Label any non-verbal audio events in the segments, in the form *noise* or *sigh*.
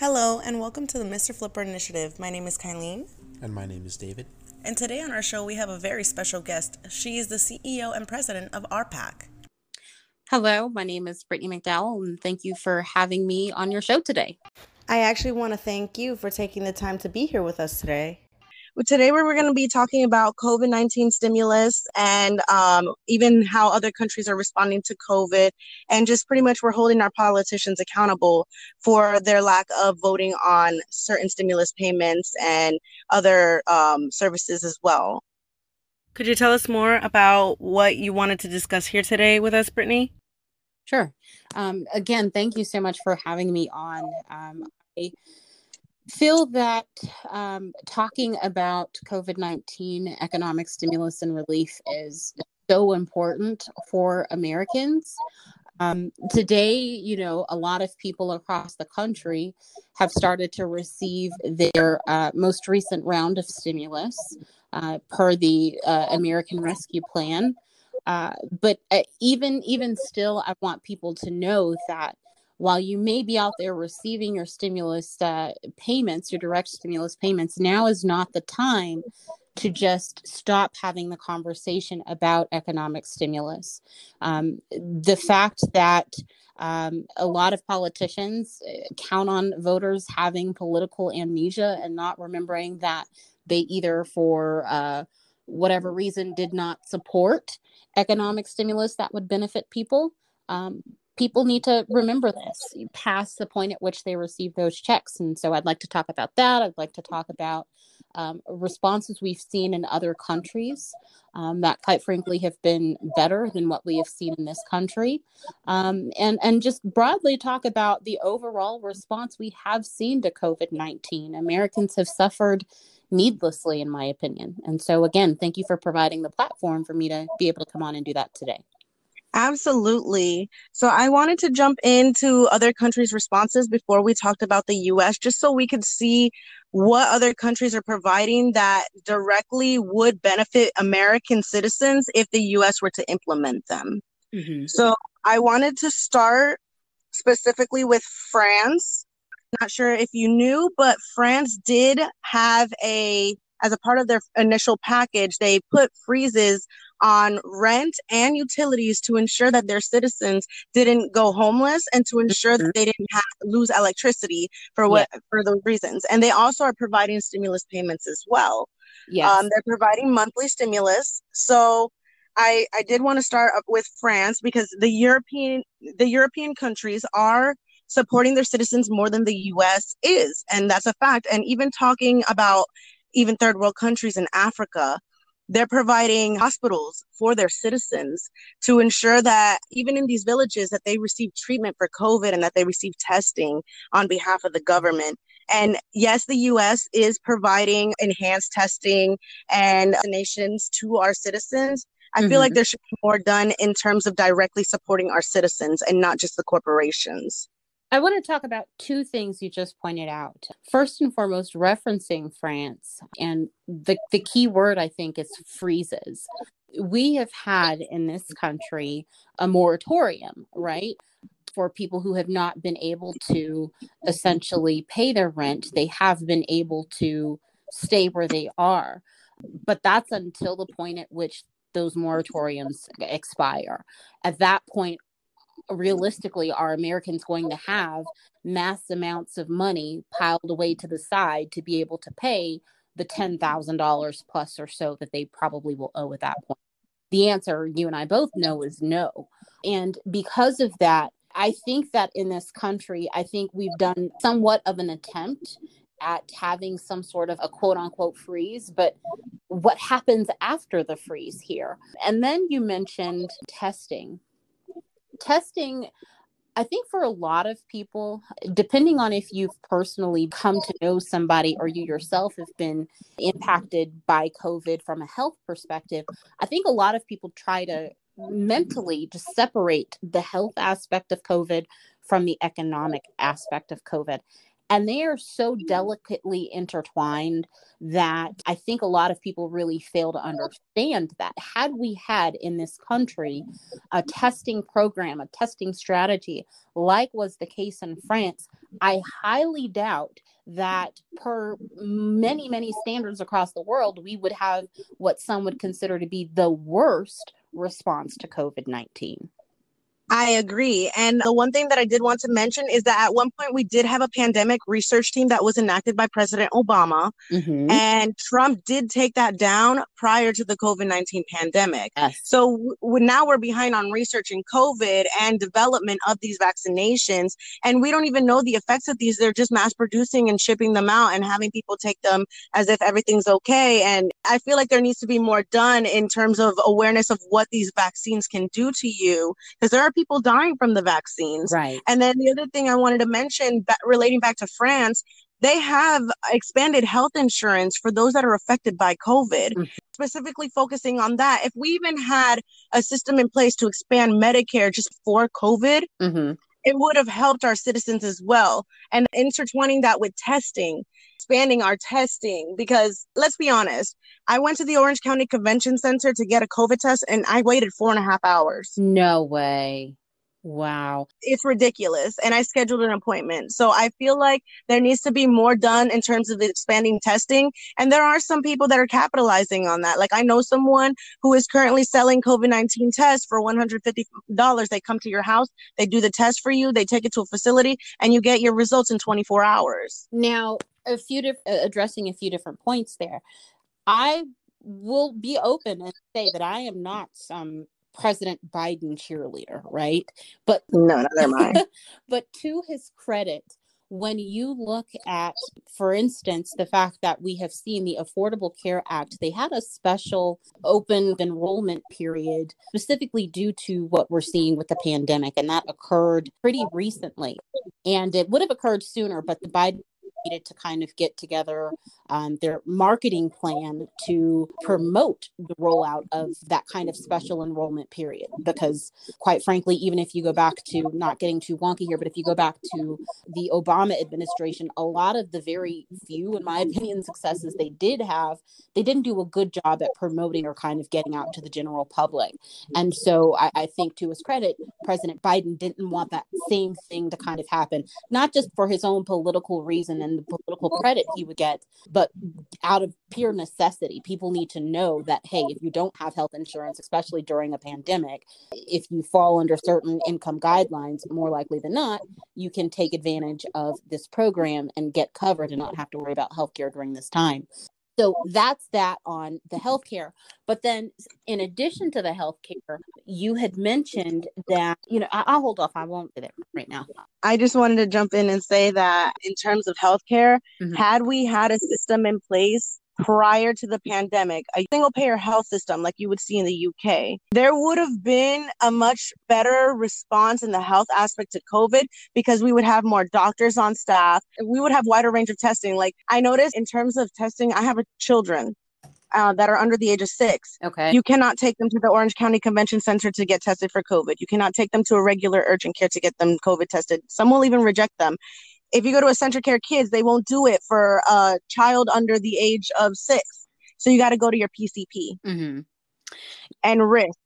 Hello, and welcome to the Mr. Flipper Initiative. My name is Kylene. And my name is David. And today on our show, we have a very special guest. She is the CEO and president of RPAC. Hello, my name is Brittany McDowell, and thank you for having me on your show today. I actually want to thank you for taking the time to be here with us today. Today, we're going to be talking about COVID 19 stimulus and um, even how other countries are responding to COVID. And just pretty much, we're holding our politicians accountable for their lack of voting on certain stimulus payments and other um, services as well. Could you tell us more about what you wanted to discuss here today with us, Brittany? Sure. Um, again, thank you so much for having me on. Um, I feel that um, talking about COVID 19 economic stimulus and relief is so important for Americans. Um, today, you know, a lot of people across the country have started to receive their uh, most recent round of stimulus uh, per the uh, American Rescue Plan. Uh, but uh, even even still, I want people to know that while you may be out there receiving your stimulus uh, payments, your direct stimulus payments, now is not the time to just stop having the conversation about economic stimulus. Um, the fact that um, a lot of politicians uh, count on voters having political amnesia and not remembering that they either, for uh, whatever reason, did not support economic stimulus that would benefit people. Um, people need to remember this past the point at which they receive those checks. And so I'd like to talk about that. I'd like to talk about um, responses we've seen in other countries um, that, quite frankly, have been better than what we have seen in this country. Um, and, and just broadly talk about the overall response we have seen to COVID 19. Americans have suffered needlessly, in my opinion. And so, again, thank you for providing the platform for me to be able to come on and do that today. Absolutely. So I wanted to jump into other countries' responses before we talked about the US, just so we could see what other countries are providing that directly would benefit American citizens if the US were to implement them. Mm-hmm. So I wanted to start specifically with France. Not sure if you knew, but France did have a, as a part of their initial package, they put freezes on rent and utilities to ensure that their citizens didn't go homeless and to ensure that mm-hmm. they didn't have, lose electricity for what yeah. for those reasons. And they also are providing stimulus payments as well. Yes. Um, they're providing monthly stimulus. So I, I did want to start up with France because the European the European countries are supporting their citizens more than the US is. And that's a fact. And even talking about even third world countries in Africa, they're providing hospitals for their citizens to ensure that even in these villages that they receive treatment for covid and that they receive testing on behalf of the government and yes the us is providing enhanced testing and vaccinations to our citizens I mm-hmm. feel like mm-hmm. there should be more done in terms of directly supporting our citizens and not just the corporations. I want to talk about two things you just pointed out. First and foremost, referencing France, and the, the key word I think is freezes. We have had in this country a moratorium, right? For people who have not been able to essentially pay their rent, they have been able to stay where they are. But that's until the point at which those moratoriums expire. At that point, realistically are Americans going to have mass amounts of money piled away to the side to be able to pay the $10,000 plus or so that they probably will owe at that point? The answer you and I both know is no. And because of that, I think that in this country, I think we've done somewhat of an attempt at having some sort of a quote unquote freeze, but what happens after the freeze here? And then you mentioned testing testing I think for a lot of people, depending on if you've personally come to know somebody or you yourself have been impacted by COVID from a health perspective, I think a lot of people try to mentally just separate the health aspect of COVID from the economic aspect of COVID. And they are so mm-hmm. delicately intertwined that I think a lot of people really fail to understand that. Had we had in this country a testing program, a testing strategy, like was the case in France, I highly doubt that per many, many standards across the world, we would have what some would consider to be the worst response to COVID 19. I agree. And the one thing that I did want to mention is that at one point we did have a pandemic research team that was enacted by President Obama. Mm-hmm. And Trump did take that down prior to the COVID 19 pandemic. Yes. So w- now we're behind on research in COVID and development of these vaccinations. And we don't even know the effects of these. They're just mass producing and shipping them out and having people take them as if everything's okay. And I feel like there needs to be more done in terms of awareness of what these vaccines can do to you. Because there are people dying from the vaccines. Right. And then the other thing I wanted to mention, relating back to France, they have expanded health insurance for those that are affected by COVID, mm-hmm. specifically focusing on that. If we even had a system in place to expand Medicare just for COVID, mm-hmm. it would have helped our citizens as well. And intertwining that with testing, expanding our testing, because let's be honest, I went to the Orange County Convention Center to get a COVID test and I waited four and a half hours. No way. Wow. It's ridiculous. And I scheduled an appointment. So I feel like there needs to be more done in terms of expanding testing. And there are some people that are capitalizing on that. Like I know someone who is currently selling COVID 19 tests for $150. They come to your house, they do the test for you, they take it to a facility, and you get your results in 24 hours. Now, a few different, uh, addressing a few different points there. I will be open and say that I am not some President Biden cheerleader, right? But no, neither am I. *laughs* but to his credit, when you look at, for instance, the fact that we have seen the Affordable Care Act, they had a special open enrollment period specifically due to what we're seeing with the pandemic, and that occurred pretty recently. And it would have occurred sooner, but the Biden needed to kind of get together um, their marketing plan to promote the rollout of that kind of special enrollment period. Because, quite frankly, even if you go back to not getting too wonky here, but if you go back to the Obama administration, a lot of the very few, in my *laughs* opinion, successes they did have, they didn't do a good job at promoting or kind of getting out to the general public. And so I, I think, to his credit, President Biden didn't want that same thing to kind of happen, not just for his own political reason and the political credit he would get, but out of pure necessity. People need to know that, hey, if you don't have health insurance, especially during a pandemic, if you fall under certain income guidelines, more likely than not, you can take advantage of this program and get covered and not have to worry about healthcare during this time. So that's that on the healthcare. But then, in addition to the healthcare, you had mentioned that, you know, I, will hold off. I won't do it right now. I just wanted to jump in and say that in terms of healthcare, mm-hmm. had we had a system in place prior to the pandemic, a single payer health system like you would see in the UK, there would have been a much better response in the health aspect to COVID because we would have more doctors on staff. We would have wider range of testing. Like I noticed in terms of testing, I have children uh, that are under the age of six. Okay. You cannot take them to the Orange County Convention Center to get tested for COVID. You cannot take them to a regular urgent care to get them COVID tested. Some will even reject them if you go to a Centra Care Kids, they won't do it for a child under the age of six. So you got to go to your PCP mm-hmm. and risk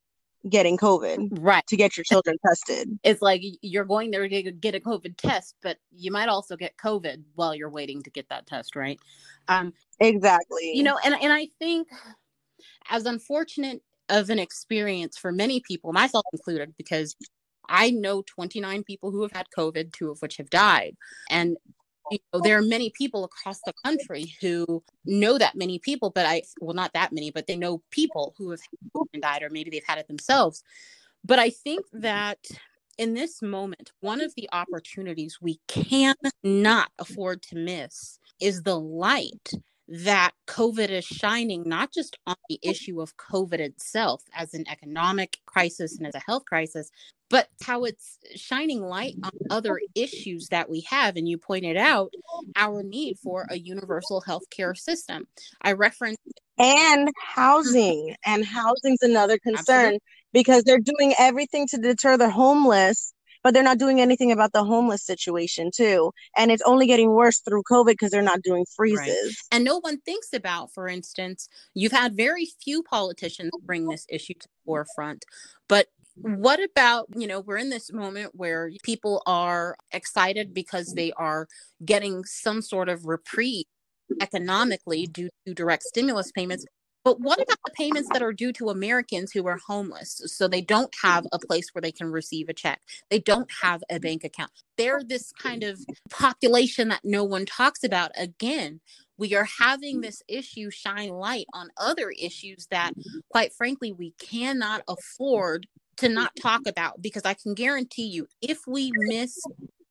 getting COVID, right? To get your children tested. It's like you're going there to get a COVID test, but you might also get COVID while you're waiting to get that test, right? Um, exactly. You know, and and I think as unfortunate of an experience for many people, myself included, because I know 29 people who have had COVID, two of which have died. And you know, there are many people across the country who know that many people, but I, well, not that many, but they know people who have died, or maybe they've had it themselves. But I think that in this moment, one of the opportunities we cannot afford to miss is the light that COVID is shining not just on the issue of COVID itself as an economic crisis and as a health crisis, but how it's shining light on other issues that we have. And you pointed out our need for a universal health care system. I referenced and mm-hmm. housing, and housing's another concern Absolutely. because they're doing everything to deter the homeless but they're not doing anything about the homeless situation too. And it's only getting worse through COVID because they're not doing freezes. Right. And no one thinks about, for instance, you've had very few politicians bring this issue to the forefront, but what about you know we're in this moment where people are excited because they are getting some sort of reprieve economically due to direct stimulus payments but what about the payments that are due to Americans who are homeless? So they don't have a place where they can receive a check. They don't have a bank account. They're this kind of population that no one talks about. Again, we are having this issue shine light on other issues that, quite frankly, we cannot afford to not talk about because I can guarantee you, if we miss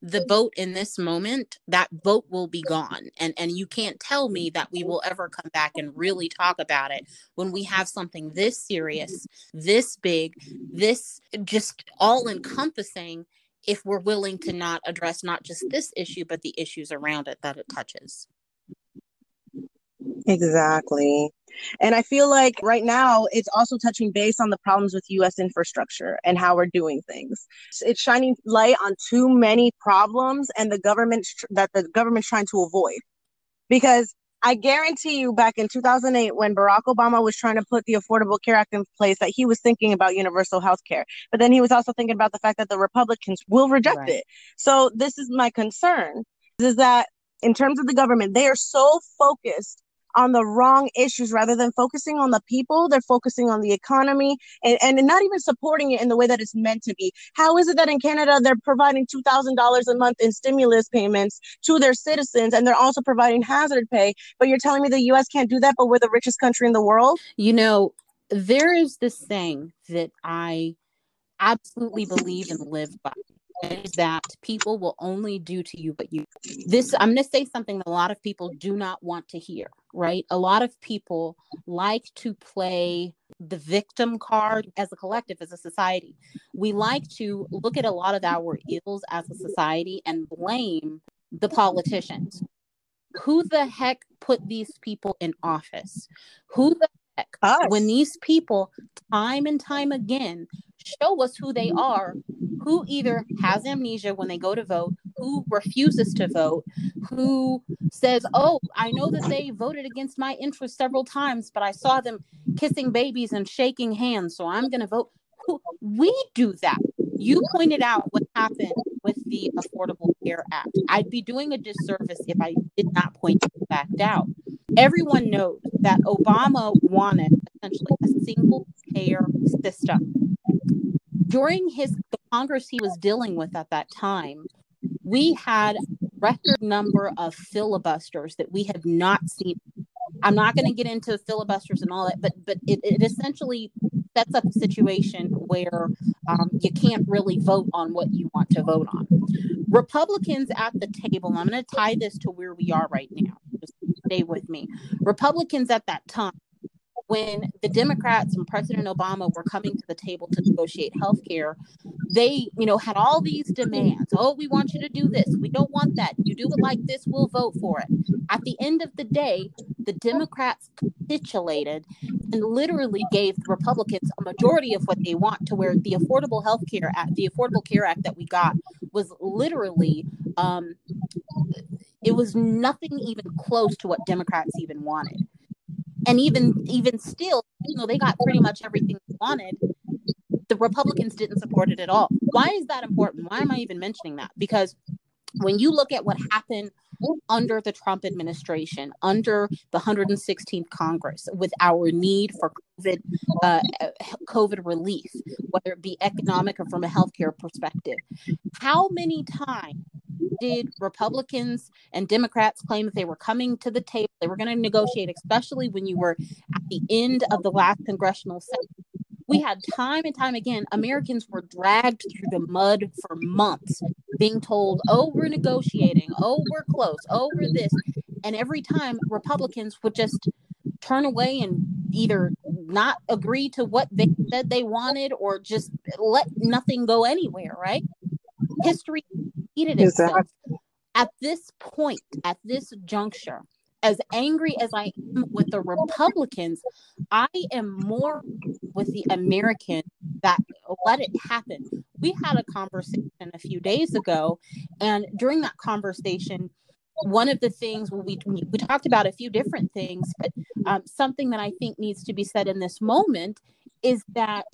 the boat in this moment that boat will be gone and and you can't tell me that we will ever come back and really talk about it when we have something this serious this big this just all encompassing if we're willing to not address not just this issue but the issues around it that it touches Exactly. And I feel like right now it's also touching base on the problems with US infrastructure and how we're doing things. It's shining light on too many problems and the government that the government's trying to avoid. Because I guarantee you back in 2008 when Barack Obama was trying to put the Affordable Care Act in place that he was thinking about universal health care. But then he was also thinking about the fact that the Republicans will reject right. it. So this is my concern is that in terms of the government, they are so focused on the wrong issues rather than focusing on the people. They're focusing on the economy and, and not even supporting it in the way that it's meant to be. How is it that in canada they're providing $2000 a month in stimulus payments to their citizens and they're also providing hazard pay? But you're telling me the us can't do that but we're the richest country in the world? You know there is this thing that i absolutely believe and live by is that people will only do to you but you this i'm going to say something that a lot of people do not want to hear right? A lot of people like to play the victim card as a collective as a society. We like to look at a lot of our ills as a society and blame the politicians. Who the heck put these people in office? Who the heck Us. when these people time and time again show us who they are who either has amnesia when they go to vote, who refuses to vote, who says, Oh, I know that they voted against my interest several times, but I saw them kissing babies and shaking hands, so I'm going to vote. We do that. You pointed out what happened with the Affordable Care Act. I'd be doing a disservice if I did not point the fact out. Everyone knows that Obama wanted essentially a single payer system during his Congress he was dealing with at that time, we had record number of filibusters that we have not seen. I'm not going to get into filibusters and all that, but but it, it essentially up a situation where um, you can't really vote on what you want to vote on. Republicans at the table, I'm going to tie this to where we are right now. Just stay with me. Republicans at that time when the Democrats and President Obama were coming to the table to negotiate health care, they, you know, had all these demands. Oh, we want you to do this. We don't want that. You do it like this, we'll vote for it. At the end of the day, the Democrats capitulated and literally gave the Republicans a majority of what they want to where the Affordable Health Care Act, the Affordable Care Act that we got was literally um, it was nothing even close to what Democrats even wanted. And even even still you know they got pretty much everything they wanted. The republicans didn't support it at all. Why is that important? Why am i even mentioning that? Because when you look at what happened under the Trump administration, under the 116th Congress, with our need for COVID, uh, COVID relief, whether it be economic or from a healthcare perspective, how many times did Republicans and Democrats claim that they were coming to the table, they were going to negotiate, especially when you were at the end of the last congressional session. We had time and time again, Americans were dragged through the mud for months, being told, oh, we're negotiating, oh, we're close, oh, we're this. And every time Republicans would just turn away and either not agree to what they said they wanted or just let nothing go anywhere, right? History repeated itself. Exactly. At this point, at this juncture, as angry as I am with the Republicans, I am more with the American that let it happen. We had a conversation a few days ago, and during that conversation, one of the things we we talked about a few different things, but um, something that I think needs to be said in this moment is that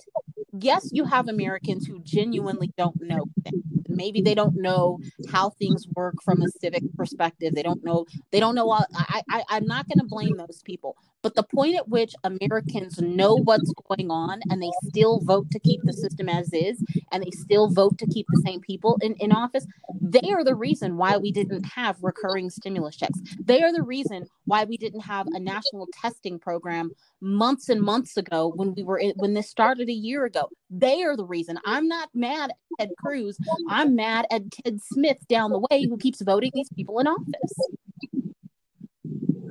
yes, you have Americans who genuinely don't know things. Maybe they don't know how things work from a civic perspective. They don't know. They don't know. All, I, I I'm not going to blame those people. But the point at which Americans know what's going on and they still vote to keep the system as is and they still vote to keep the same people in, in office, they are the reason why we didn't have recurring stimulus checks. They are the reason why we didn't have a national testing program months and months ago when we were in, when this started a year ago. They are the reason. I'm not mad at Ted Cruz. I'm mad at Ted Smith down the way who keeps voting these people in office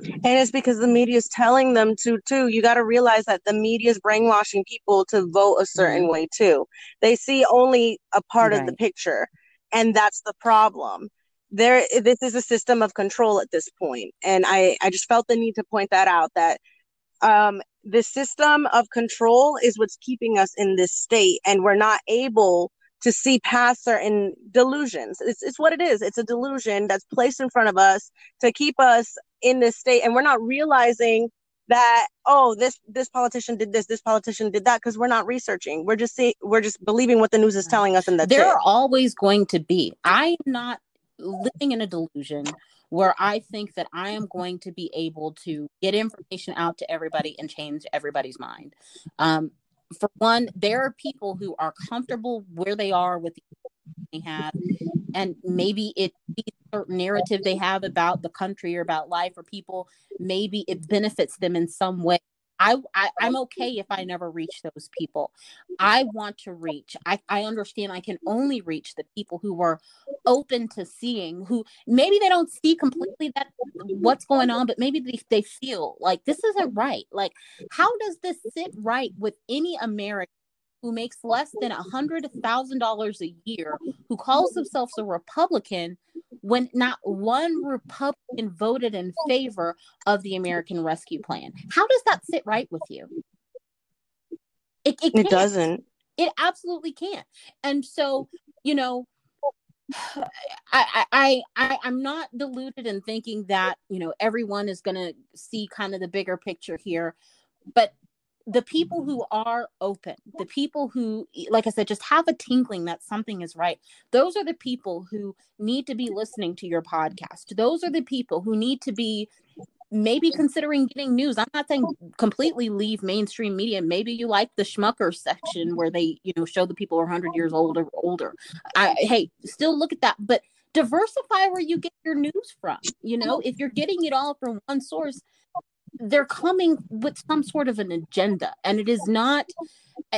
and it's because the media is telling them to too you got to realize that the media is brainwashing people to vote a certain mm-hmm. way too they see only a part right. of the picture and that's the problem there this is a system of control at this point and i i just felt the need to point that out that um the system of control is what's keeping us in this state and we're not able to see past certain delusions. It's, it's what it is. It's a delusion that's placed in front of us to keep us in this state. And we're not realizing that, oh, this, this politician did this, this politician did that, because we're not researching. We're just see, we're just believing what the news is telling us. And that's there it. are always going to be. I'm not living in a delusion where I think that I am going to be able to get information out to everybody and change everybody's mind. Um, for one, there are people who are comfortable where they are with the they have, and maybe it certain narrative they have about the country or about life or people, maybe it benefits them in some way I, I am okay if I never reach those people. I want to reach. I, I understand I can only reach the people who were open to seeing who maybe they don't see completely that what's going on, but maybe they, they feel like this isn't right. Like, how does this sit right with any American who makes less than a hundred thousand dollars a year, who calls themselves a Republican, when not one Republican voted in favor of the American Rescue Plan. How does that sit right with you? It, it, it doesn't. It absolutely can't. And so, you know, *sighs* I, I I I'm not deluded in thinking that you know everyone is going to see kind of the bigger picture here, but the people who are open, the people who, like I said, just have a tinkling that something is right, those are the people who need to be listening to your podcast. Those are the people who need to be maybe considering getting news. I'm not saying completely leave mainstream media. Maybe you like the Smucker section where they, you know, show the people are 100 years old or older. I, hey, still look at that, but diversify where you get your news from. You know, if you're getting it all from one source, they're coming with some sort of an agenda and it is not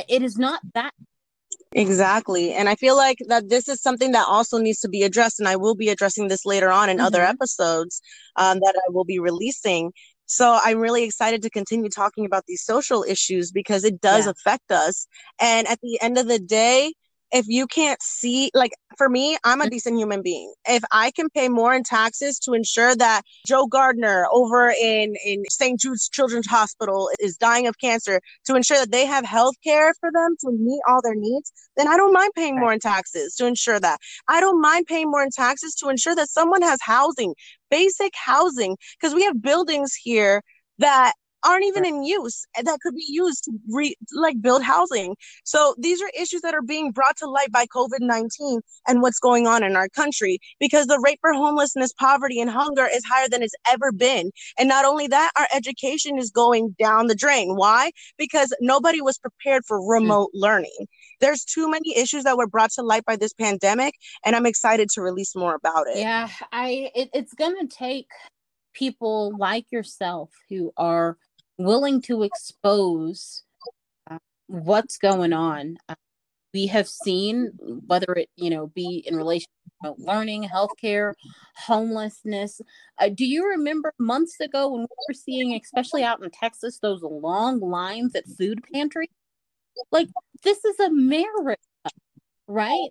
it is not that exactly and i feel like that this is something that also needs to be addressed and i will be addressing this later on in mm-hmm. other episodes um, that i will be releasing so i'm really excited to continue talking about these social issues because it does yeah. affect us and at the end of the day if you can't see like for me i'm a mm-hmm. decent human being. If i can pay more in taxes to ensure that joe gardner over in in st jude's children's hospital is dying of cancer to ensure that they have health care for them to meet all their needs then i don't mind paying more in taxes to ensure that. I don't mind paying more in taxes to ensure that someone has housing basic housing because we have buildings here that aren't even in use that could be used to re, like build housing. So these are issues that are being brought to light by COVID-19 and what's going on in our country because the rate for homelessness, poverty and hunger is higher than it's ever been. And not only that, our education is going down the drain. Why? Because nobody was prepared for remote mm. learning. There's too many issues that were brought to light by this pandemic and I'm excited to release more about it. Yeah, I it, it's going to take people like yourself who are willing to expose uh, what's going on. Uh, we have seen whether it you know be in relation to learning, healthcare, homelessness. Uh, do you remember months ago when we were seeing, especially out in Texas, those long lines at food pantries? Like this is America, right?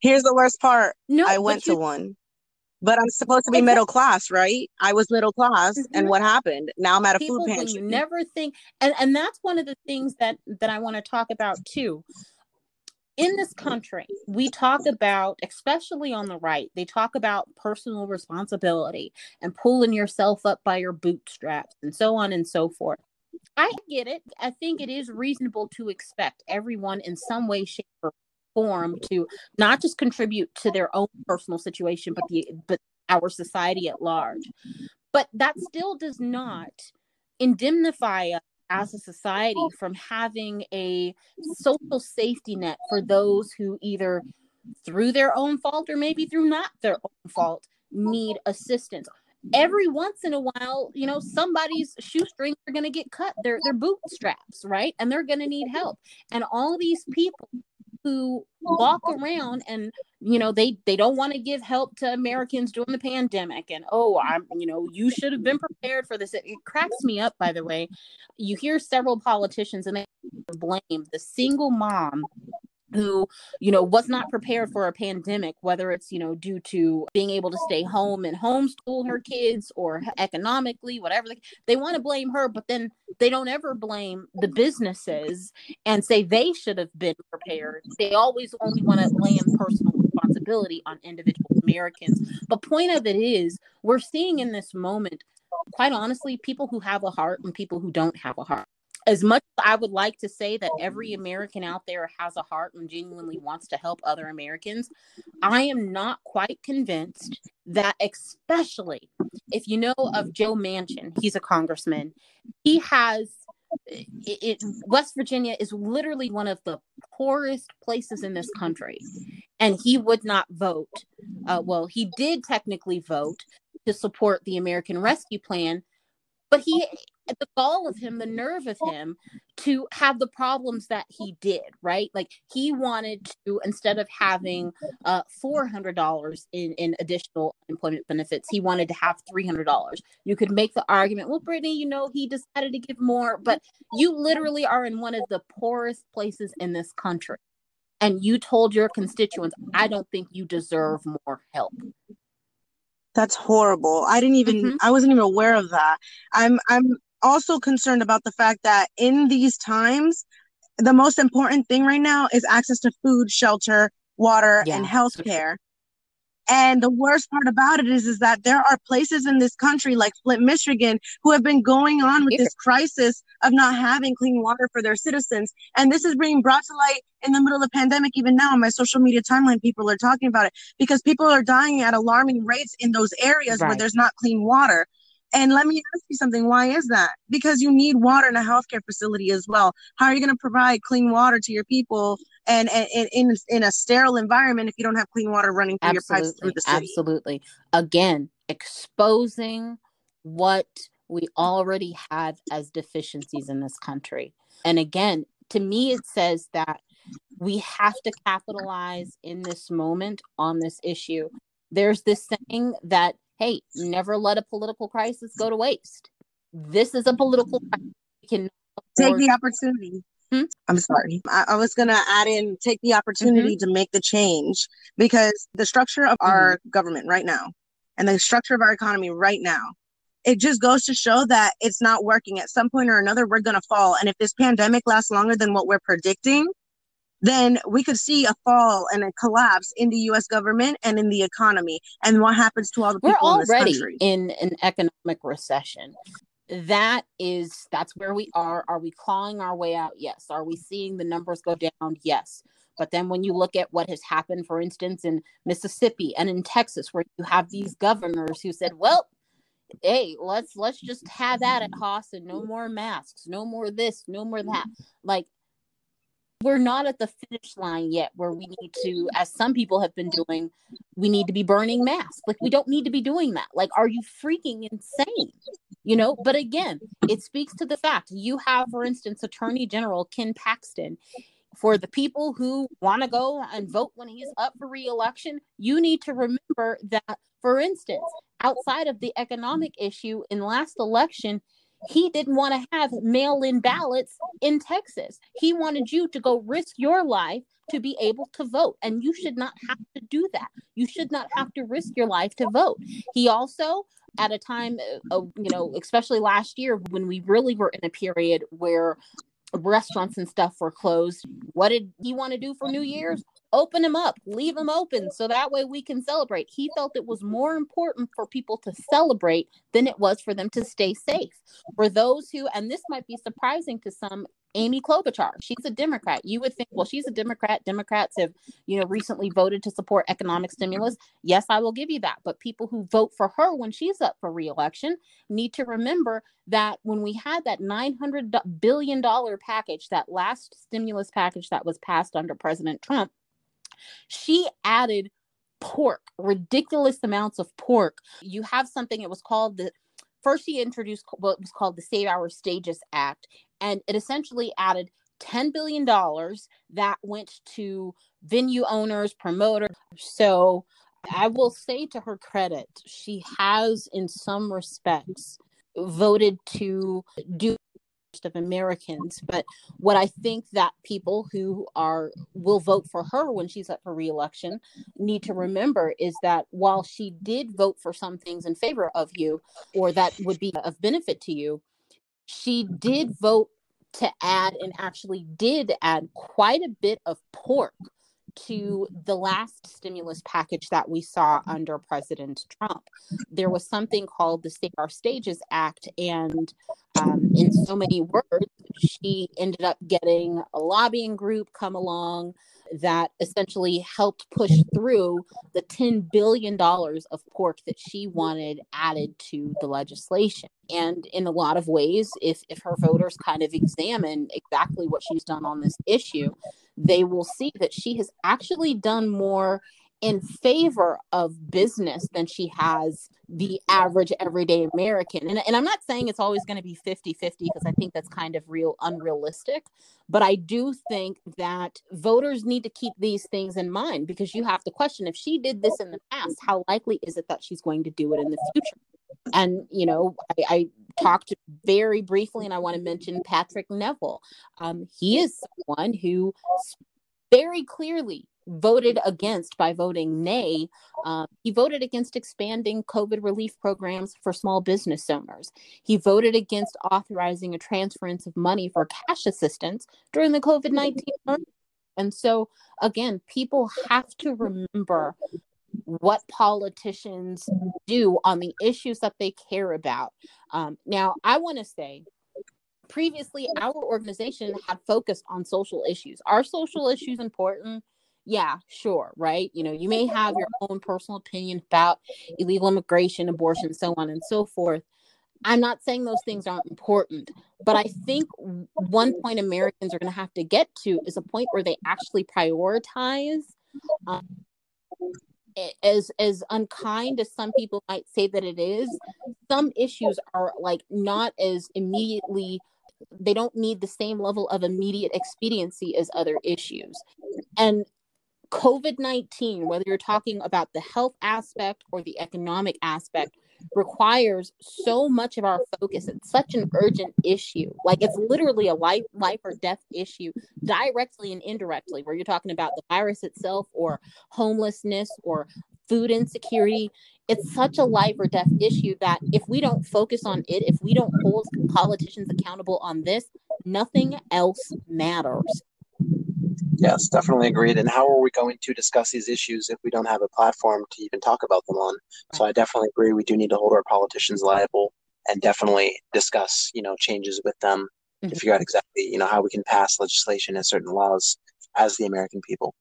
Here's the worst part. No, I went you, to one. But I'm supposed to be middle class, right? I was middle class, mm-hmm. and what happened? Now I'm at a People, food pantry. you never think, and and that's one of the things that that I want to talk about too. In this country, we talk about, especially on the right, they talk about personal responsibility and pulling yourself up by your bootstraps and so on and so forth. I get it. I think it is reasonable to expect everyone in some way, shape, or form to not just contribute to their own personal situation, but the but our society at large. But that still does not indemnify us as a society from having a social safety net for those who either through their own fault or maybe through not their own fault need assistance every once in a while, you know, somebody's shoestrings are going to get cut. Their their bootstraps, right? And they're going to need help. And all these people who walk around and you know they they don't want to give help to Americans during the pandemic and oh I'm you know you should have been prepared for this. It, it cracks me up by the way. You hear several politicians and they blame the single mom who you know was not prepared for a pandemic whether it's you know due to being able to stay home and homeschool her kids or economically whatever they, want to blame her but then they don't ever blame the businesses and say they should have been prepared. They always only want to blame personal responsibility on individual americans. But point of it is we're seeing in this moment quite honestly people who have a heart and people who don't have a heart as much as I would like to say that every American out there has a heart and genuinely wants to help other Americans, I am not quite convinced that, especially if you know of Joe Manchin, he's a congressman, he has. It, it, West Virginia is literally one of the poorest places in this country, and he would not vote. Uh, well, he did technically vote to support the American Rescue Plan, but he the gall of him, the nerve of him to have the problems that he did, right? Like he wanted to, instead of having uh $400 in, in additional employment benefits, he wanted to have $300. You could make the argument, well, Brittany, you know, he decided to give more, but you literally are in one of the poorest places in this country. And you told your constituents, I don't think you deserve more help. That's horrible. I didn't even mm-hmm. I wasn't even aware of that. I'm I'm also concerned about the fact that in these times, the most important thing right now is access to food, shelter, water, yeah, and healthcare. And the worst part about it is, is that there are places in this country like Flint, Michigan, who have been going on with this crisis of not having clean water for their citizens. And this is being brought to light in the middle of the pandemic. Even now, on my social media timeline, people are talking about it because people are dying at alarming rates in those areas right. where there's not clean water. And let me ask you something. Why is that? Because you need water in a healthcare facility as well. How are you going to provide clean water to your people and, and, and, in in a sterile environment if you don't have clean water running through absolutely, your pipes through the city? Absolutely. Again, exposing what we already have as deficiencies in this country. And again, to me, it says that we have to capitalize in this moment on this issue. There's this saying that hey, never let a political crisis go to waste. This is a political crisis. We can take the opportunity. Hmm? I'm sorry. I, I, was going to add in take the opportunity mm-hmm. to make the change because the structure of mm-hmm. our government right now and the structure of our economy right now, it just goes to show that it's not working. At some point or another, we're going to fall. And if this pandemic lasts longer than what we're predicting, then we could see a fall and a collapse in the U.S. government and in the economy. And what happens to all the people We're already in, in an economic recession. That is, that's where we are. Are we clawing our way out? Yes. Are we seeing the numbers go down? Yes. But then when you look at what has happened, for instance, in Mississippi and in Texas, where you have these governors who said, well, hey, let's let's just have that at Haas and no more masks, no more this, no more that. Like we're not at the finish line yet where we need to as some people have been doing we need to be burning masks. Like we don't need to be doing that. Like are you freaking insane? You know but again it speaks to the fact you have for instance attorney general ken paxton. For the people who want to go and vote when he's up for reelection you need to remember that for instance outside of the economic issue in last election he didn't want to have mail in ballots in Texas. He wanted you to go risk your life to be able to vote. And you should not have to do that. You should not have to risk your life to vote. He also, at a time, uh, you know, especially last year when we really were in a period where restaurants and stuff were closed, what did he want to do for New Year's? Open them up, leave them open so that way we can celebrate. He felt it was more important for people to celebrate than it was for them to stay safe. For those who, and this might be surprising to some, Amy Klobuchar, she's a Democrat. You would think, well, she's a Democrat. Democrats have, you know, recently voted to support economic stimulus. Yes, I will give you that. But people who vote for her when she's up for reelection need to remember that when we had that $900 billion package, that last stimulus package that was passed under President Trump, she added pork, ridiculous amounts of pork. You have something, it was called the first she introduced what was called the Save Our Stages Act, and it essentially added $10 billion that went to venue owners, promoters. So I will say to her credit, she has, in some respects, voted to do of Americans. But what I think that people who are will vote for her when she's up for reelection need to remember is that while she did vote for some things in favor of you or that would be of benefit to you, she did vote to add and actually did add quite a bit of pork to the last stimulus package that we saw under President Trump. There was something called the Save Our Stages Act, and um, in so many words, she ended up getting a lobbying group come along that essentially helped push through the $10 billion of pork that she wanted added to the legislation. And in a lot of ways, if, if her voters kind of examine exactly what she's done on this issue, they will see that she has actually done more in favor of business than she has the average everyday American. And, and I'm not saying it's always going to be 50 50 because I think that's kind of real unrealistic. But I do think that voters need to keep these things in mind because you have to question if she did this in the past, how likely is it that she's going to do it in the future? And, you know, I, I talked very briefly, and I want to mention Patrick Neville. Um, he is someone who very clearly voted against by voting nay. Uh, he voted against expanding COVID relief programs for small business owners. He voted against authorizing a transference of money for cash assistance during the COVID 19 and so, again, people have to remember what politicians do on the issues that they care about. Um, now, I want to say previously our organization had focused on social issues. Are social issues important? yeah, sure, right? You know, you may have your own personal opinion about illegal immigration, abortion, so on and so forth. I'm not saying those things aren't important, but I think one point Americans are going to have to get to is a point where they actually prioritize. Um, as as unkind as some people might say that it is, some issues are like not as immediately they don't need the same level of immediate expediency as other issues. And COVID 19, whether you're talking about the health aspect or the economic aspect, requires so much of our focus. It's such an urgent issue. Like it's literally a life, life or death issue, directly and indirectly, where you're talking about the virus itself or homelessness or food insecurity. It's such a life or death issue that if we don't focus on it, if we don't hold politicians accountable on this, nothing else matters. Yes, definitely agreed. And how are we going to discuss these issues if we don't have a platform to even talk about them on? So I definitely agree. We do need to hold our politicians liable and definitely discuss, you know, changes with them mm-hmm. to figure out exactly, you know, how we can pass legislation and certain laws as the American people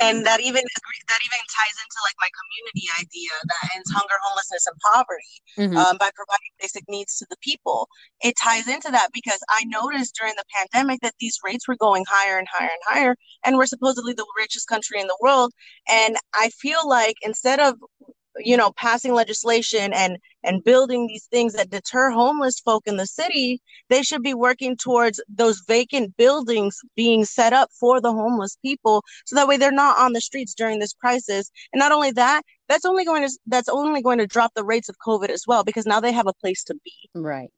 and that even that even ties into like my community idea that ends hunger homelessness and poverty mm-hmm. um, by providing basic needs to the people it ties into that because i noticed during the pandemic that these rates were going higher and higher and higher and we're supposedly the richest country in the world and i feel like instead of you know passing legislation and and building these things that deter homeless folk in the city they should be working towards those vacant buildings being set up for the homeless people so that way they're not on the streets during this crisis. And not only that that's only going to that's only going to drop the rates of covid as well because now they have a place to be. Right.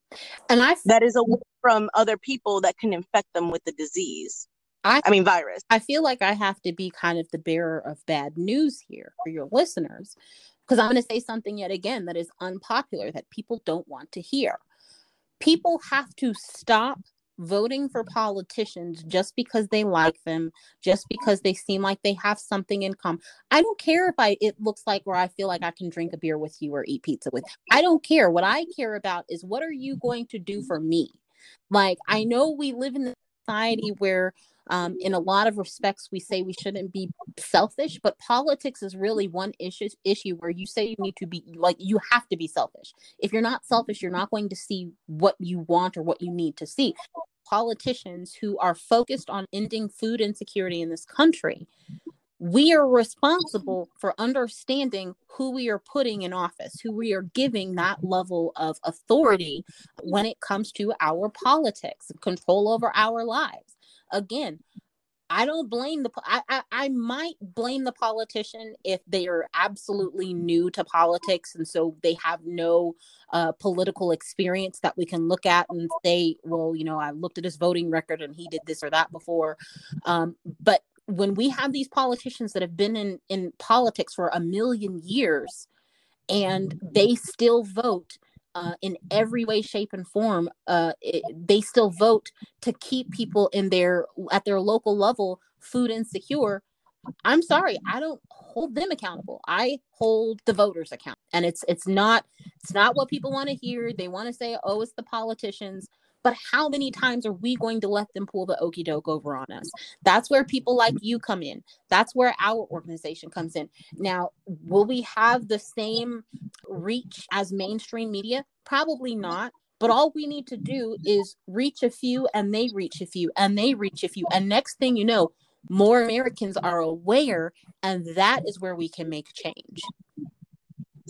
And i that is away from other people that can infect them with the disease. I, I mean virus. I feel like i have to be kind of the bearer of bad news here for your listeners because I'm going to say something yet again that is unpopular that people don't want to hear. People have to stop voting for politicians just because they like them, just because they seem like they have something in common. I don't care if I it looks like where I feel like I can drink a beer with you or eat pizza with. I don't care. What I care about is what are you going to do for me? Like I mm. know we live in a society where um, in a lot of respects, we say we shouldn't be selfish, but politics is really one issue issue where you say you need to be like you have to be selfish. If you're not selfish, you're not going to see what you want or what you need to see. Politicians who are focused on ending food insecurity in this country we are responsible for understanding who we are putting in office, who we are giving that level of authority when it comes to our politics, control over our lives again I don't blame the I, I, I might blame the politician if they are absolutely new to politics and so they have no uh, political experience that we can look at and say, well, you know, I looked at his voting record and he did this or that before. Um, but when we have these politicians that have been in in politics for a million years and they still vote uh, in every way, shape, and form, uh, it, they still vote to keep people in their at their local level food insecure. I'm sorry, I don't hold them accountable. I hold the voters account, and it's it's not it's not what people want to hear. They want to say, "Oh, it's the politicians." But how many times are we going to let them pull the okey doke over on us? That's where people like you come in. That's where our organization comes in. Now, will we have the same reach as mainstream media? Probably not. But all we need to do is reach a few and they reach a few and they reach a few. And next thing you know, more Americans are aware, and that is where we can make change.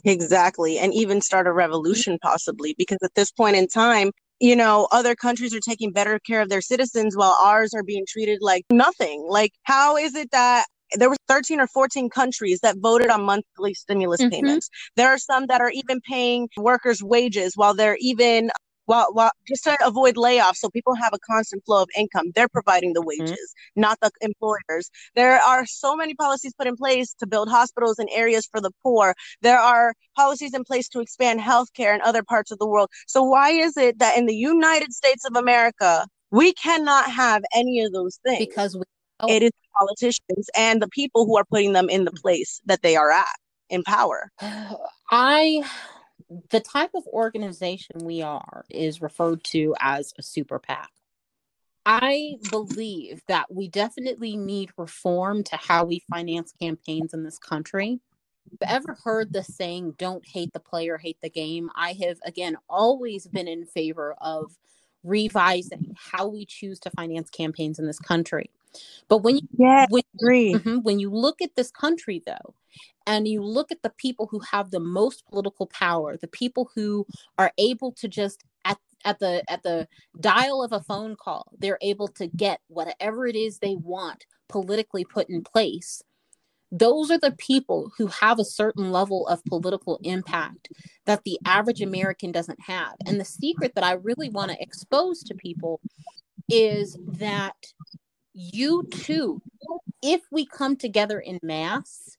Exactly. And even start a revolution, possibly, because at this point in time, you know, other countries are taking better care of their citizens while ours are being treated like nothing. Like, how is it that there were 13 or 14 countries that voted on monthly stimulus mm-hmm. payments. There are some that are even paying workers wages while they're even while, while just to avoid layoffs so people have a constant flow of income they're providing the mm-hmm. wages mm-hmm. not the employers. There are so many policies put in place to build hospitals in areas for the poor. There are policies in place to expand healthcare in other parts of the world. So why is it that in the united states of america we cannot have any of those things? Because we- it is politicians and the people who are putting them in the place that they are at in power. *sighs* I the type of organization we are is referred to as a super PAC. I believe that we definitely need reform to how we finance campaigns in this country. I've ever heard the saying, don't hate the player, hate the game. I have, again, always been in favor of revising how we choose to finance campaigns in this country. But when you yeah, when, agree. Mm-hmm, when you look at this country, though, and you look at the people who have the most political power, the people who are able to just at at the at the dial of a phone call, they're able to get whatever it is they want politically put in place. Those are the people who have a certain level of political impact that the average American doesn't have. And the secret that I really want to expose to people is that you too, if we come together in mass,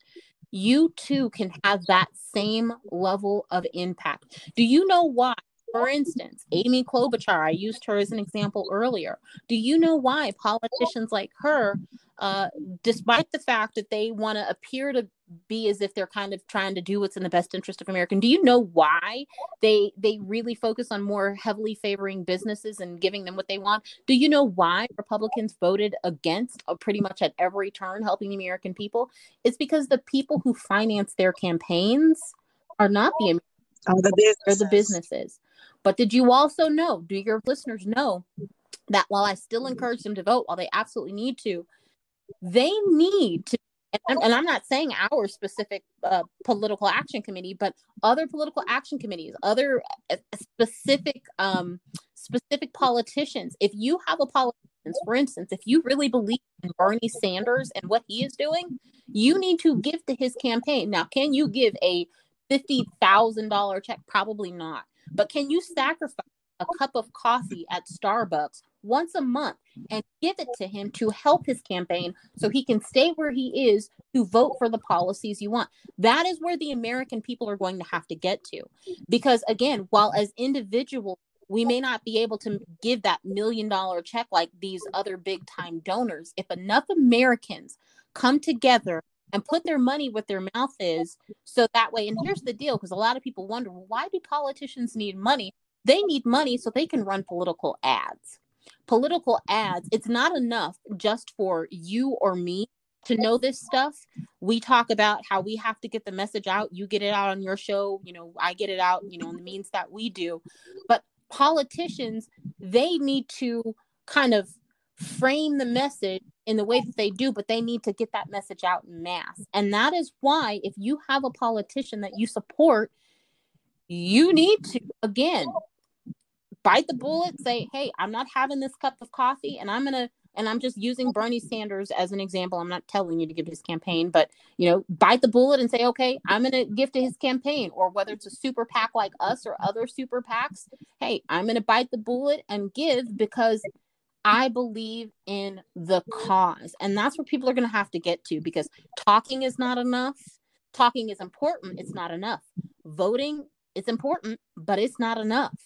you too can have that same level of impact. Do you know why? For instance, Amy Klobuchar, I used her as an example earlier. Do you know why politicians like her uh, despite the fact that they want to appear to be as if they're kind of trying to do what's in the best interest of American. Do you know why they they really focus on more heavily favoring businesses and giving them what they want? Do you know why Republicans voted against uh, pretty much at every turn helping the American people? It's because the people who finance their campaigns are not the oh, the businesses. They're the businesses. But did you also know? Do your listeners know that while I still encourage them to vote, while they absolutely need to, they need to and I'm, not saying our specific uh, political action committee, but other political action committees, other uh, specific um, specific politicians. If you have a politician, for instance, if you really believe in Bernie Sanders and what he is doing, you need to give to his campaign. Now, can you give a fifty thousand dollar check? Probably not. But can you sacrifice a cup of coffee at Starbucks once a month and give it to him to help his campaign so he can stay where he is to vote for the policies you want. That is where the American people are going to have to get to. Because again, while as individuals, we may not be able to give that million dollar check like these other big time donors. If enough Americans come together and put their money where their mouth is, so that way, and here's the deal because a lot of people wonder why do politicians need money? They need money so they can run political ads. Political ads, it's not enough just for you or me to know this stuff. We talk about how we have to get the message out. You get it out on your show, you know, I get it out, you know, in the means that we do. But politicians, they need to kind of frame the message in the way that they do, but they need to get that message out in mass. And that is why, if you have a politician that you support, you need to, again, bite the bullet, say, hey, I'm not having this cup of coffee and I'm going to, and I'm just using Bernie Sanders as an example. I'm not telling you to give to his campaign, but, you know, bite the bullet and say, okay, I'm going to give to his campaign or whether it's a super PAC like us or other super PACs. Hey, I'm going to bite the bullet and give because I believe in the cause. And that's where people are going to have to get to because talking is not enough. Talking is important. It's not enough. Voting is important, but it's not enough.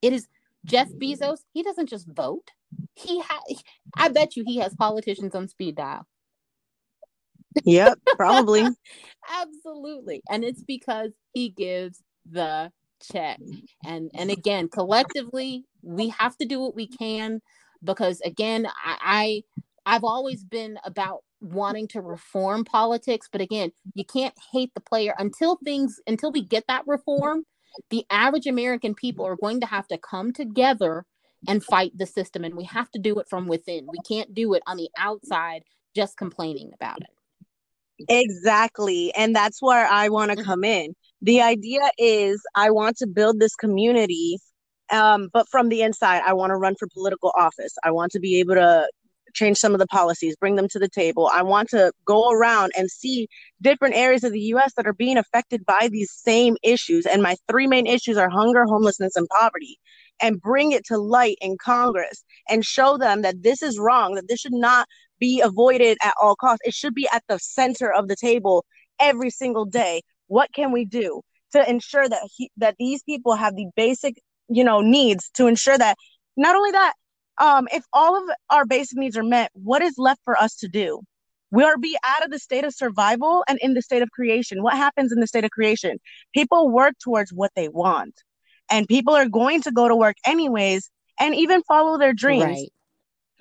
It is Jeff Bezos. He doesn't just vote. He has. I bet you he has politicians on speed dial. Yep, probably. *laughs* Absolutely, and it's because he gives the check. And and again, collectively, we have to do what we can because again, I, I I've always been about wanting to reform politics, but again, you can't hate the player until things until we get that reform the average American people are going to have to come together and fight the system. And we have to do it from within. We can't do it on the outside just complaining about it. Exactly. And that's where I want to mm-hmm. come in. The idea is I want to build this community, um, but from the inside, I want to run for political office. I want to be able to change some of the policies, bring them to the table. I want to go around and see different areas of the US that are being affected by these same issues. And my three main issues are hunger, homelessness, and poverty. And bring it to light in Congress and show them that this is wrong, that this should not be avoided at all costs. It should be at the center of the table every single day. What can we do to ensure that he, that these people have the basic, you know, needs to ensure that not only that um, if all of our basic needs are met, what is left for us to do? We are be out of the state of survival and in the state of creation. What happens in the state of creation? People work towards what they want, and people are going to go to work anyways and even follow their dreams. Right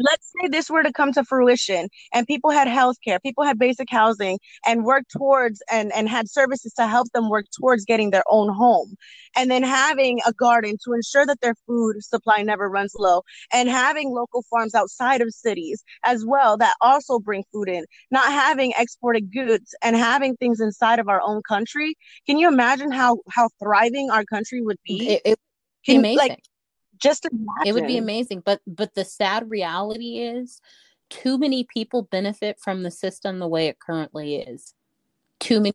let's say this were to come to fruition and people had health care people had basic housing and worked towards and, and had services to help them work towards getting their own home and then having a garden to ensure that their food supply never runs low and having local farms outside of cities as well that also bring food in not having exported goods and having things inside of our own country can you imagine how how thriving our country would be it, it, can, amazing. like just imagine. It would be amazing. But but the sad reality is too many people benefit from the system the way it currently is. Too many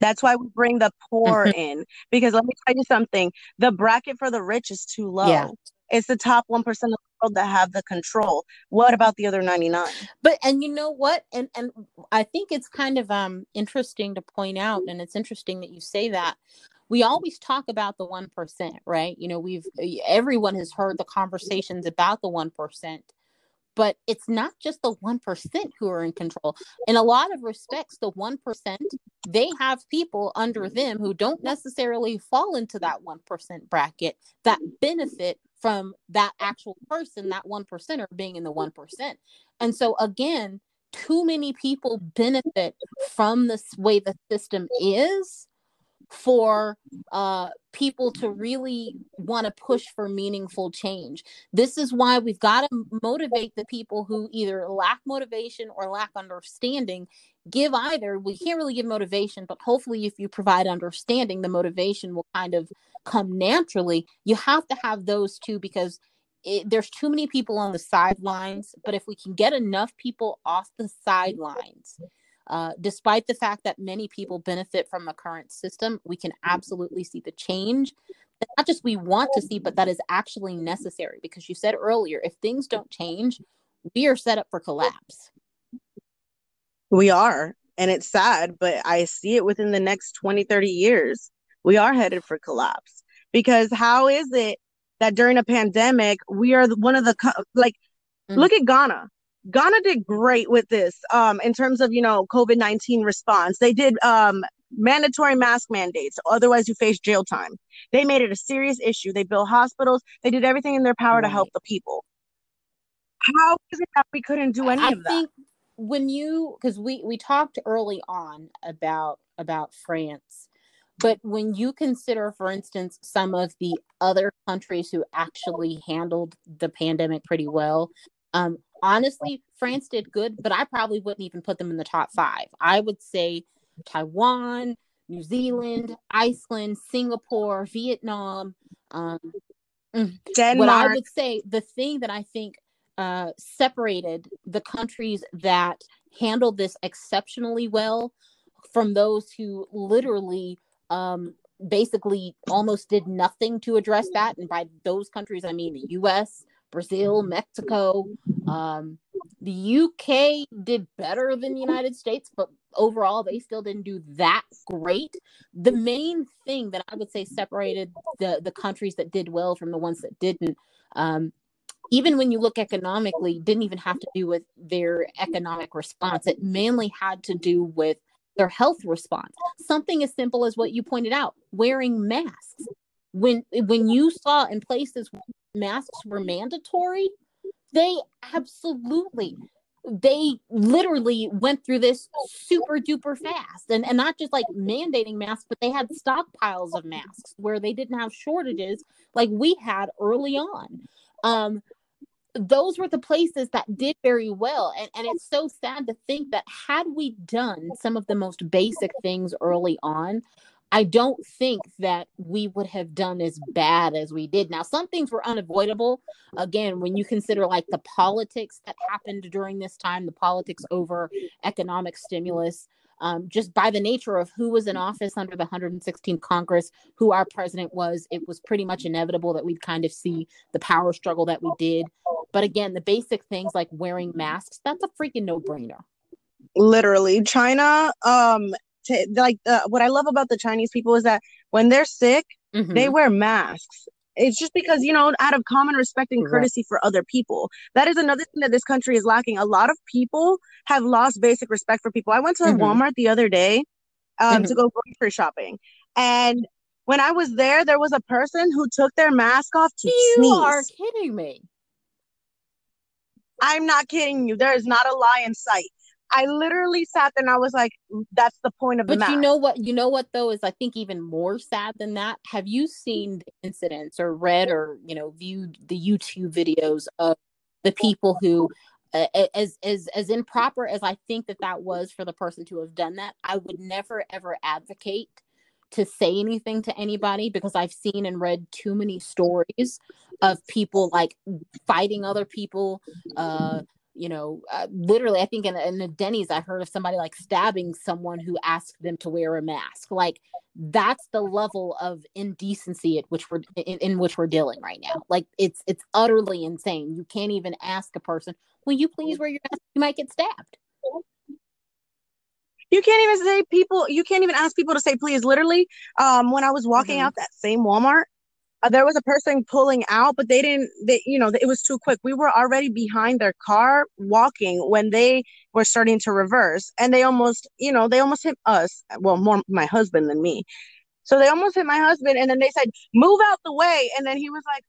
that's why we bring the poor mm-hmm. in because let me tell you something the bracket for the rich is too low. Yeah. It's the top 1% of the world that have the control. What about the other 99? But and you know what? And and I think it's kind of um interesting to point out and it's interesting that you say that we always talk about the 1%, right? You know, we've everyone has heard the conversations about the 1%, but it's not just the 1% who are in control. In a lot of respects, the 1%, they have people under them who don't necessarily fall into that 1% bracket that benefit from that actual person, that 1% or being in the 1%. And so again, too many people benefit from this way the system is for uh, people to really want to push for meaningful change. This is why we've got to motivate the people who either lack motivation or lack understanding. Give either. We can't really give motivation, but hopefully, if you provide understanding, the motivation will kind of come naturally. You have to have those two because it, there's too many people on the sidelines. But if we can get enough people off the sidelines, uh, despite the fact that many people benefit from the current system, we can absolutely see the change. Not just we want to see, but that is actually necessary because you said earlier, if things don't change, we are set up for collapse. We are. And it's sad, but I see it within the next 20, 30 years. We are headed for collapse because how is it that during a pandemic, we are one of the, like, mm-hmm. look at Ghana. Ghana did great with this um, in terms of, you know, COVID 19 response. They did um, mandatory mask mandates, otherwise, you face jail time. They made it a serious issue. They built hospitals, they did everything in their power right. to help the people. How is it that we couldn't do any I of that? when you because we we talked early on about about France but when you consider for instance some of the other countries who actually handled the pandemic pretty well um, honestly, France did good, but I probably wouldn't even put them in the top five. I would say Taiwan, New Zealand, Iceland, Singapore, Vietnam. Um, Denmark. What I would say, the thing that I think uh, separated the countries that handled this exceptionally well from those who literally um, basically almost did nothing to address that. And by those countries, I mean the US, Brazil, Mexico. Um, the UK did better than the United States, but overall, they still didn't do that great. The main thing that I would say separated the, the countries that did well from the ones that didn't, um, even when you look economically, didn't even have to do with their economic response. It mainly had to do with their health response. Something as simple as what you pointed out wearing masks. When when you saw in places masks were mandatory, they absolutely they literally went through this super duper fast. And, and not just like mandating masks but they had stockpiles of masks where they didn't have shortages like we had early on. Um those were the places that did very well. And, and it's so sad to think that had we done some of the most basic things early on I don't think that we would have done as bad as we did. Now, some things were unavoidable. Again, when you consider like the politics that happened during this time, the politics over economic stimulus, um, just by the nature of who was in office under the 116th Congress, who our president was, it was pretty much inevitable that we'd kind of see the power struggle that we did. But again, the basic things like wearing masks, that's a freaking no brainer literally china um to like uh, what I love about the Chinese people is that when they're sick, mm-hmm. they wear masks. It's just because you know, out of common respect and courtesy right. for other people. That is another thing that this country is lacking. A lot of people have lost basic respect for people. I went to mm-hmm. Walmart the other day um, mm-hmm. to go grocery shopping, and when I was there, there was a person who took their mask off to you sneeze. You are kidding me. I'm not kidding you. There is not a lie in sight. I literally sat there and I was like, that's the point of but the But you know what? You know what though is I think even more sad than that. Have you seen the incidents or read or you know viewed the YouTube videos of the people who uh, as as as improper as I think that that was for the person to have done that, I would never ever advocate to say anything to anybody because I've seen and read too many stories of people like fighting other people, uh, you know, uh, literally, I think in, in the Denny's, I heard of somebody like stabbing someone who asked them to wear a mask. Like that's the level of indecency at which we're in, in which we're dealing right now. Like it's it's utterly insane. You can't even ask a person, "Will you please wear your mask?" You might get stabbed. You can't even say people. You can't even ask people to say please. Literally, um, when I was walking mm-hmm. out that same Walmart, uh, there was a person pulling out, but they didn't, they, you know, it was too quick. We were already behind their car walking when they were starting to reverse and they almost, you know, they almost hit us. Well, more my husband than me. So they almost hit my husband and then they said, move out the way. And then he was like,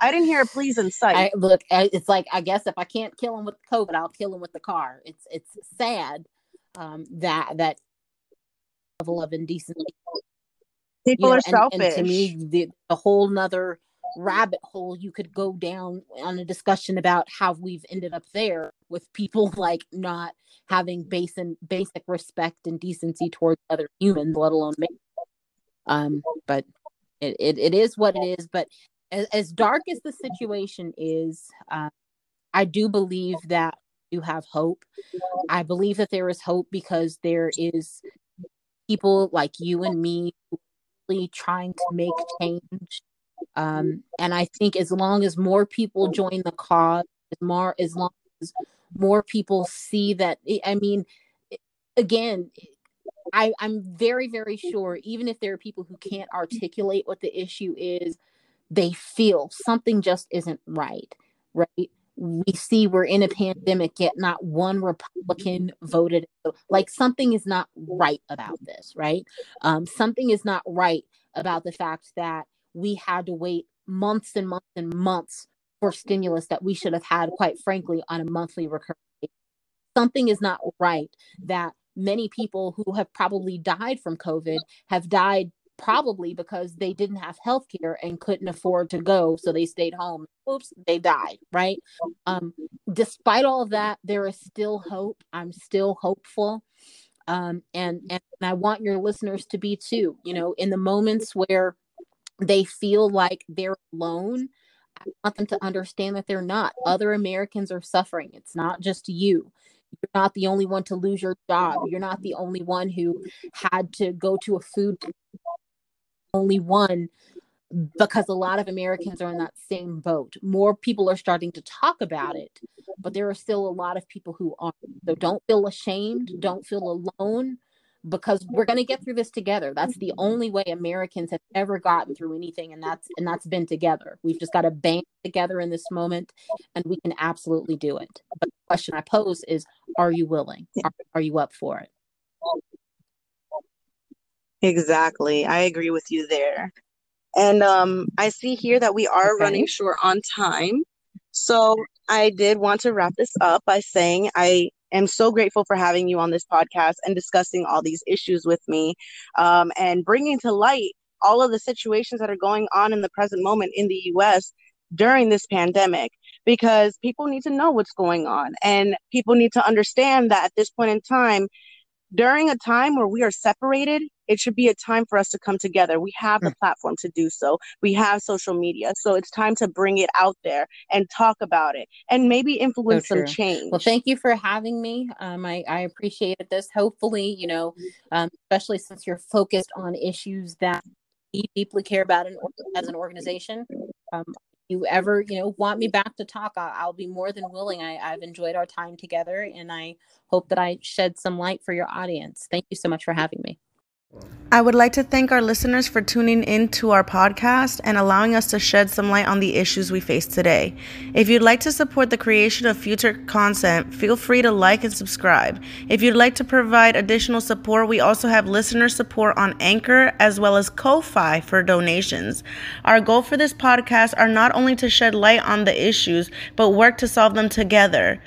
I didn't hear a please in sight. I, look, it's like, I guess if I can't kill him with COVID, I'll kill him with the car. It's, it's sad um, that, that level of indecency People you know, are and, selfish. and to me, the, the whole nother rabbit hole you could go down on a discussion about how we've ended up there with people *laughs* like not having basic basic respect and decency towards other humans, let alone me. Um, but it, it, it is what it is. But as, as dark as the situation is, uh, I do believe that you have hope. I believe that there is hope because there is people like you and me really trying to make change. Um, and I think as long as more people join the cause, as more as long as more people see that, I mean, again, I, I'm very, very sure, even if there are people who can't articulate what the issue is, they feel something just isn't right, right? We see we're in a pandemic, yet not one Republican voted. Like something is not right about this, right? Um, something is not right about the fact that we had to wait months and months and months for stimulus that we should have had, quite frankly, on a monthly recurring. Something is not right that many people who have probably died from COVID have died probably because they didn't have health care and couldn't afford to go so they stayed home. Oops they died right? Um despite all of that there is still hope. I'm still hopeful. Um and and i want your listeners to be too you know in the moments where they feel like they're alone i want them to understand that they're not. Other americans are suffering. It's not just you. You're not the only one to lose your job. You're not the only one who had to go to a food only one because a lot of Americans are in that same boat. More people are starting to talk about it, but there are still a lot of people who aren't. So don't feel ashamed, don't feel alone because we're going to get through this together. That's the only way Americans have ever gotten through anything and that's and that's been together. We've just got to band together in this moment and we can absolutely do it. But the question I pose is are you willing? Are, are you up for it? Exactly. I agree with you there. And um, I see here that we are Okay. running short on time. So I did want to wrap this up by saying I am so grateful for having you on this podcast and discussing all these issues with me um, and bringing to light all of the situations that are going on in the present moment in the US during this pandemic because people need to know what's going on and people need to understand that at this point in time during a time where we are separated, it should be a time for us to come together. We have the platform to do so. We have social media. So it's time to bring it out there and talk about it and maybe influence some change. Well, thank you for having me. Um, I, I appreciated this. Hopefully, you know, um, especially since you're focused on issues that we deeply care about as an organization. Um, you ever, you know, want me back to talk, I'll, be more than willing. I, I've enjoyed our time together and I hope that I shed some light for your audience. Thank you so much for having me. I would like to thank our listeners for tuning in to our podcast and allowing us to shed some light on the issues we face today. If you'd like to support the creation of future content, feel free to like and subscribe. If you'd like to provide additional support, we also have listener support on Anchor as well as Ko-Fi for donations. Our goal for this podcast are not only to shed light on the issues, but work to solve them together.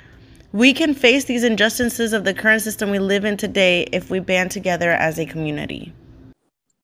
We can face these injustices of the current system we live in today if we band together as a community.